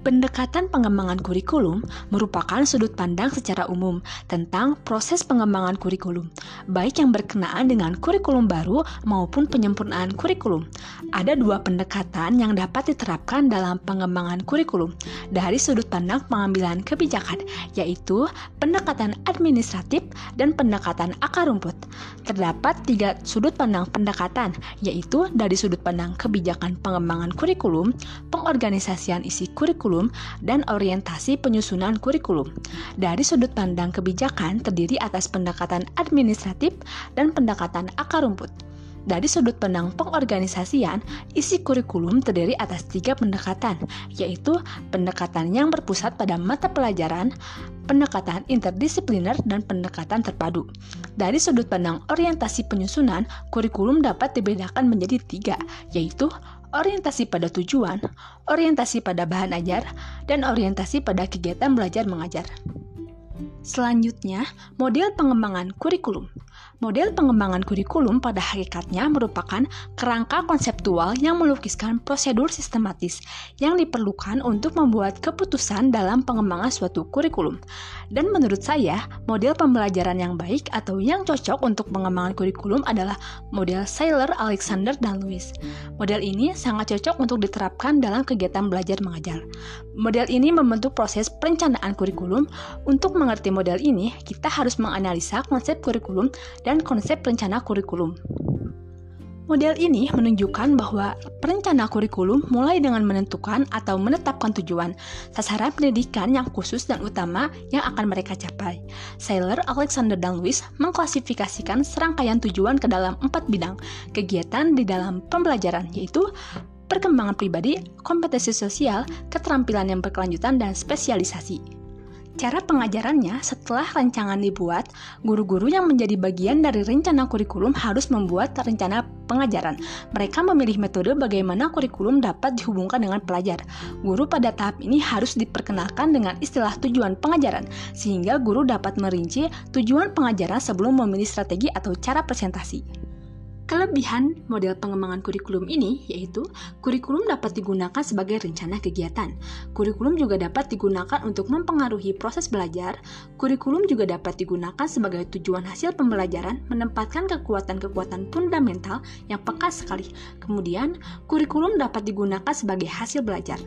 Pendekatan pengembangan kurikulum merupakan sudut pandang secara umum tentang proses pengembangan kurikulum, baik yang berkenaan dengan kurikulum baru maupun penyempurnaan kurikulum. Ada dua pendekatan yang dapat diterapkan dalam pengembangan kurikulum dari sudut pandang pengambilan kebijakan, yaitu pendekatan administratif dan pendekatan akar rumput. Terdapat tiga sudut pandang pendekatan, yaitu dari sudut pandang kebijakan pengembangan kurikulum, pengorganisasian isi kurikulum, kurikulum dan orientasi penyusunan kurikulum. Dari sudut pandang kebijakan terdiri atas pendekatan administratif dan pendekatan akar rumput. Dari sudut pandang pengorganisasian, isi kurikulum terdiri atas tiga pendekatan, yaitu pendekatan yang berpusat pada mata pelajaran, pendekatan interdisipliner, dan pendekatan terpadu. Dari sudut pandang orientasi penyusunan, kurikulum dapat dibedakan menjadi tiga, yaitu orientasi pada tujuan, orientasi pada bahan ajar, dan orientasi pada kegiatan belajar mengajar. Selanjutnya, model pengembangan kurikulum. Model pengembangan kurikulum pada hakikatnya merupakan kerangka konseptual yang melukiskan prosedur sistematis yang diperlukan untuk membuat keputusan dalam pengembangan suatu kurikulum. Dan menurut saya, model pembelajaran yang baik atau yang cocok untuk pengembangan kurikulum adalah model Saylor, Alexander, dan Lewis. Model ini sangat cocok untuk diterapkan dalam kegiatan belajar mengajar. Model ini membentuk proses perencanaan kurikulum. Untuk mengerti model ini, kita harus menganalisa konsep kurikulum dan konsep rencana kurikulum. Model ini menunjukkan bahwa perencana kurikulum mulai dengan menentukan atau menetapkan tujuan, sasaran pendidikan yang khusus dan utama yang akan mereka capai. Saylor, Alexander, dan Lewis mengklasifikasikan serangkaian tujuan ke dalam empat bidang kegiatan di dalam pembelajaran, yaitu perkembangan pribadi, kompetensi sosial, keterampilan yang berkelanjutan, dan spesialisasi. Cara pengajarannya, setelah rancangan dibuat, guru-guru yang menjadi bagian dari rencana kurikulum harus membuat rencana pengajaran. Mereka memilih metode bagaimana kurikulum dapat dihubungkan dengan pelajar. Guru pada tahap ini harus diperkenalkan dengan istilah tujuan pengajaran, sehingga guru dapat merinci tujuan pengajaran sebelum memilih strategi atau cara presentasi. Kelebihan model pengembangan kurikulum ini yaitu kurikulum dapat digunakan sebagai rencana kegiatan. Kurikulum juga dapat digunakan untuk mempengaruhi proses belajar. Kurikulum juga dapat digunakan sebagai tujuan hasil pembelajaran, menempatkan kekuatan-kekuatan fundamental yang peka sekali. Kemudian, kurikulum dapat digunakan sebagai hasil belajar.